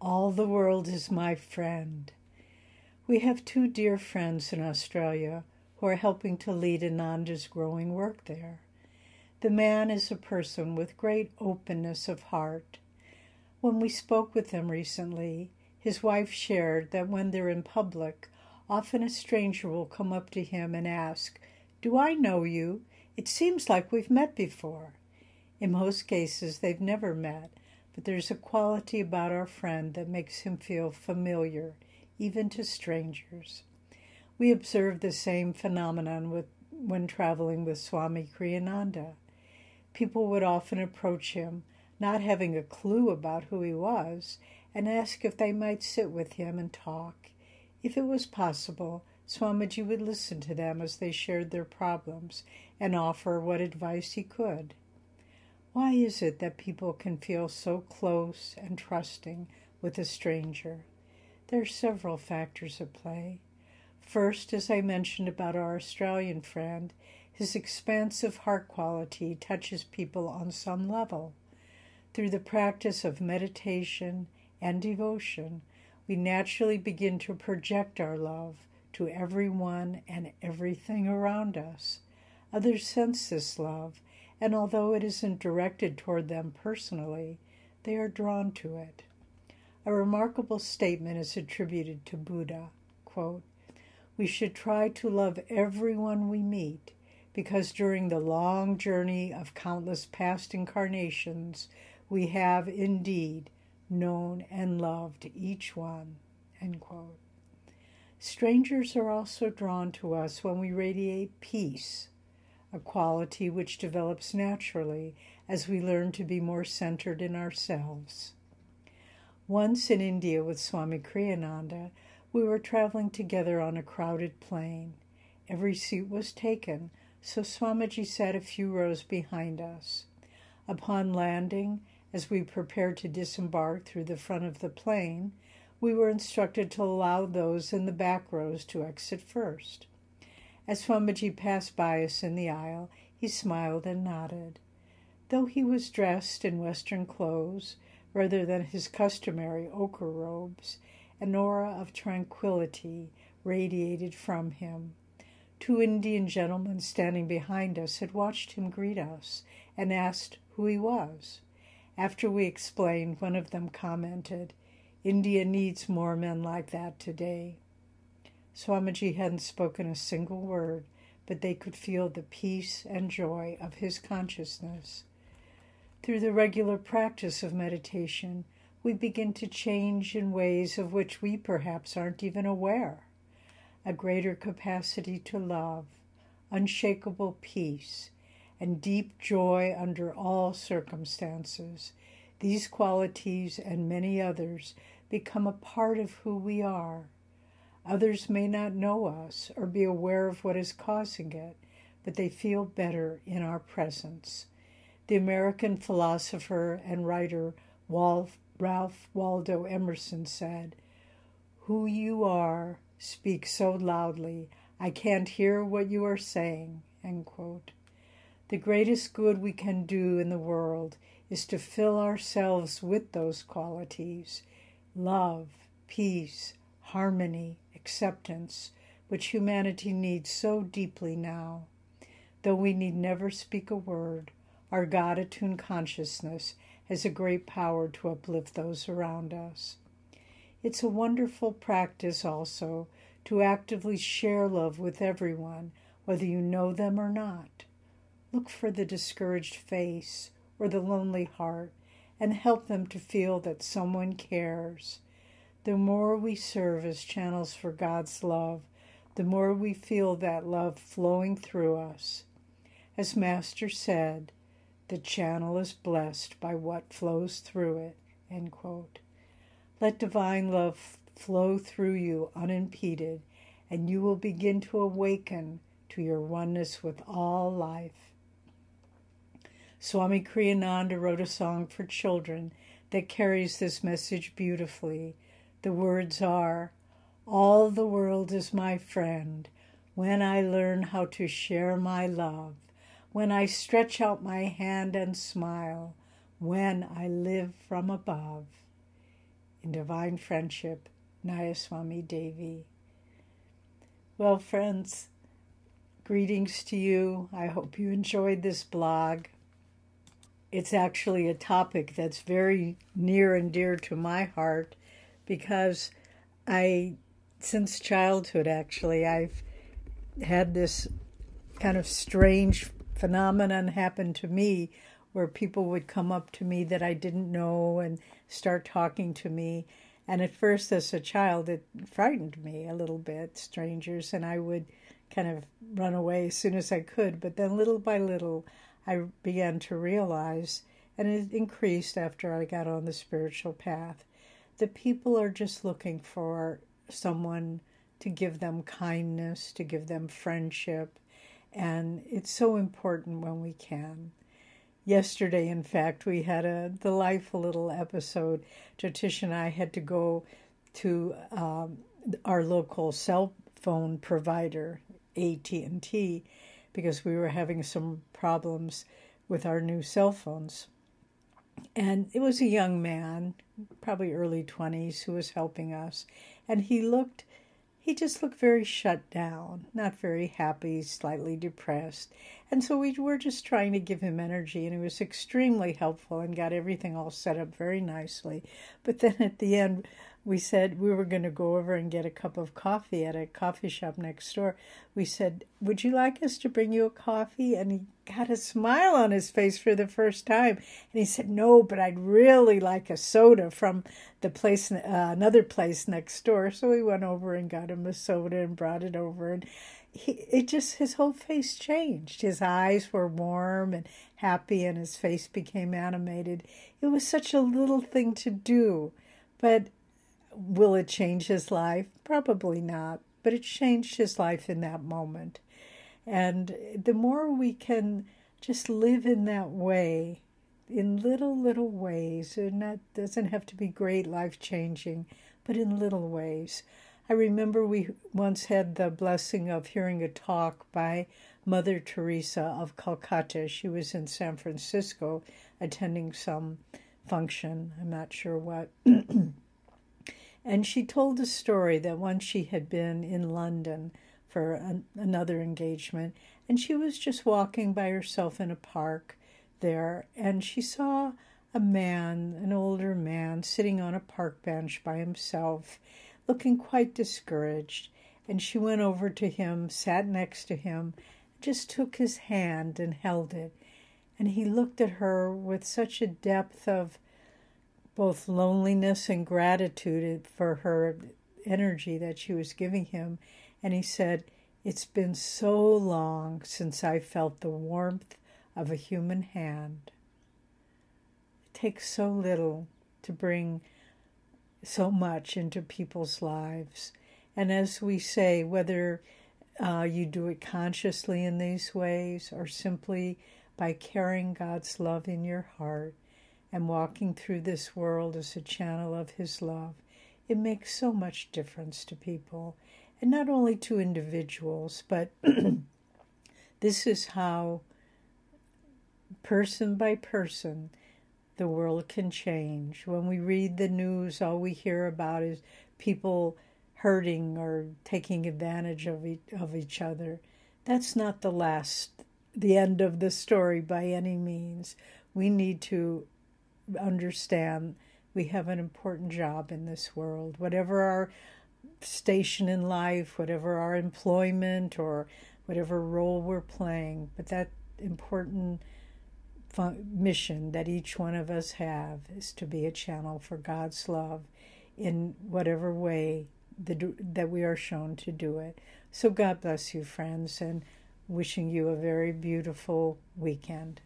All the world is my friend. We have two dear friends in Australia who are helping to lead Ananda's growing work there. The man is a person with great openness of heart. When we spoke with him recently, his wife shared that when they're in public, often a stranger will come up to him and ask, Do I know you? It seems like we've met before. In most cases, they've never met, but there's a quality about our friend that makes him feel familiar, even to strangers. We observed the same phenomenon with, when traveling with Swami Kriyananda. People would often approach him, not having a clue about who he was, and ask if they might sit with him and talk. If it was possible, Swamiji would listen to them as they shared their problems and offer what advice he could. Why is it that people can feel so close and trusting with a stranger? There are several factors at play. First, as I mentioned about our Australian friend, his expansive heart quality touches people on some level. Through the practice of meditation and devotion, we naturally begin to project our love to everyone and everything around us. Others sense this love, and although it isn't directed toward them personally, they are drawn to it. A remarkable statement is attributed to Buddha quote, we should try to love everyone we meet because during the long journey of countless past incarnations, we have indeed known and loved each one. Strangers are also drawn to us when we radiate peace, a quality which develops naturally as we learn to be more centered in ourselves. Once in India with Swami Kriyananda, we were traveling together on a crowded plane. Every seat was taken, so Swamiji sat a few rows behind us. Upon landing, as we prepared to disembark through the front of the plane, we were instructed to allow those in the back rows to exit first. As Swamiji passed by us in the aisle, he smiled and nodded. Though he was dressed in Western clothes rather than his customary ochre robes, an aura of tranquility radiated from him. Two Indian gentlemen standing behind us had watched him greet us and asked who he was. After we explained, one of them commented, India needs more men like that today. Swamiji hadn't spoken a single word, but they could feel the peace and joy of his consciousness. Through the regular practice of meditation, we begin to change in ways of which we perhaps aren't even aware. A greater capacity to love, unshakable peace, and deep joy under all circumstances. These qualities and many others become a part of who we are. Others may not know us or be aware of what is causing it, but they feel better in our presence. The American philosopher and writer Ralph Waldo Emerson said, Who you are speaks so loudly, I can't hear what you are saying. The greatest good we can do in the world is to fill ourselves with those qualities love, peace, harmony, acceptance, which humanity needs so deeply now. Though we need never speak a word, our God attuned consciousness has a great power to uplift those around us. It's a wonderful practice also to actively share love with everyone, whether you know them or not. Look for the discouraged face or the lonely heart and help them to feel that someone cares. The more we serve as channels for God's love, the more we feel that love flowing through us. As Master said, the channel is blessed by what flows through it. End quote. Let divine love flow through you unimpeded, and you will begin to awaken to your oneness with all life. Swami Kriyananda wrote a song for children that carries this message beautifully. The words are All the world is my friend when I learn how to share my love when I stretch out my hand and smile, when I live from above. in divine friendship, Nayaswami Devi. Well, friends, greetings to you. I hope you enjoyed this blog. It's actually a topic that's very near and dear to my heart because I, since childhood, actually, I've had this kind of strange phenomenon happen to me where people would come up to me that I didn't know and start talking to me. And at first, as a child, it frightened me a little bit, strangers, and I would kind of run away as soon as I could. But then, little by little, I began to realize, and it increased after I got on the spiritual path, that people are just looking for someone to give them kindness, to give them friendship. And it's so important when we can. Yesterday, in fact, we had a delightful little episode. Jyotish and I had to go to um, our local cell phone provider, AT&T, because we were having some problems with our new cell phones. And it was a young man, probably early 20s, who was helping us. And he looked, he just looked very shut down, not very happy, slightly depressed. And so we were just trying to give him energy, and he was extremely helpful and got everything all set up very nicely. But then at the end, we said we were going to go over and get a cup of coffee at a coffee shop next door. We said, Would you like us to bring you a coffee? And he got a smile on his face for the first time. And he said, No, but I'd really like a soda from the place, uh, another place next door. So we went over and got him a soda and brought it over. And he, it just, his whole face changed. His eyes were warm and happy, and his face became animated. It was such a little thing to do. But Will it change his life? Probably not, but it changed his life in that moment. And the more we can just live in that way, in little, little ways, and that doesn't have to be great life changing, but in little ways. I remember we once had the blessing of hearing a talk by Mother Teresa of Calcutta. She was in San Francisco attending some function, I'm not sure what. And she told a story that once she had been in London for an, another engagement, and she was just walking by herself in a park there, and she saw a man, an older man, sitting on a park bench by himself, looking quite discouraged. And she went over to him, sat next to him, just took his hand and held it. And he looked at her with such a depth of both loneliness and gratitude for her energy that she was giving him. And he said, It's been so long since I felt the warmth of a human hand. It takes so little to bring so much into people's lives. And as we say, whether uh, you do it consciously in these ways or simply by carrying God's love in your heart, and walking through this world as a channel of His love, it makes so much difference to people, and not only to individuals, but this is how, person by person, the world can change. When we read the news, all we hear about is people hurting or taking advantage of each, of each other. That's not the last, the end of the story by any means. We need to understand we have an important job in this world. Whatever our station in life, whatever our employment, or whatever role we're playing, but that important fun- mission that each one of us have is to be a channel for God's love in whatever way the, that we are shown to do it. So God bless you, friends, and wishing you a very beautiful weekend.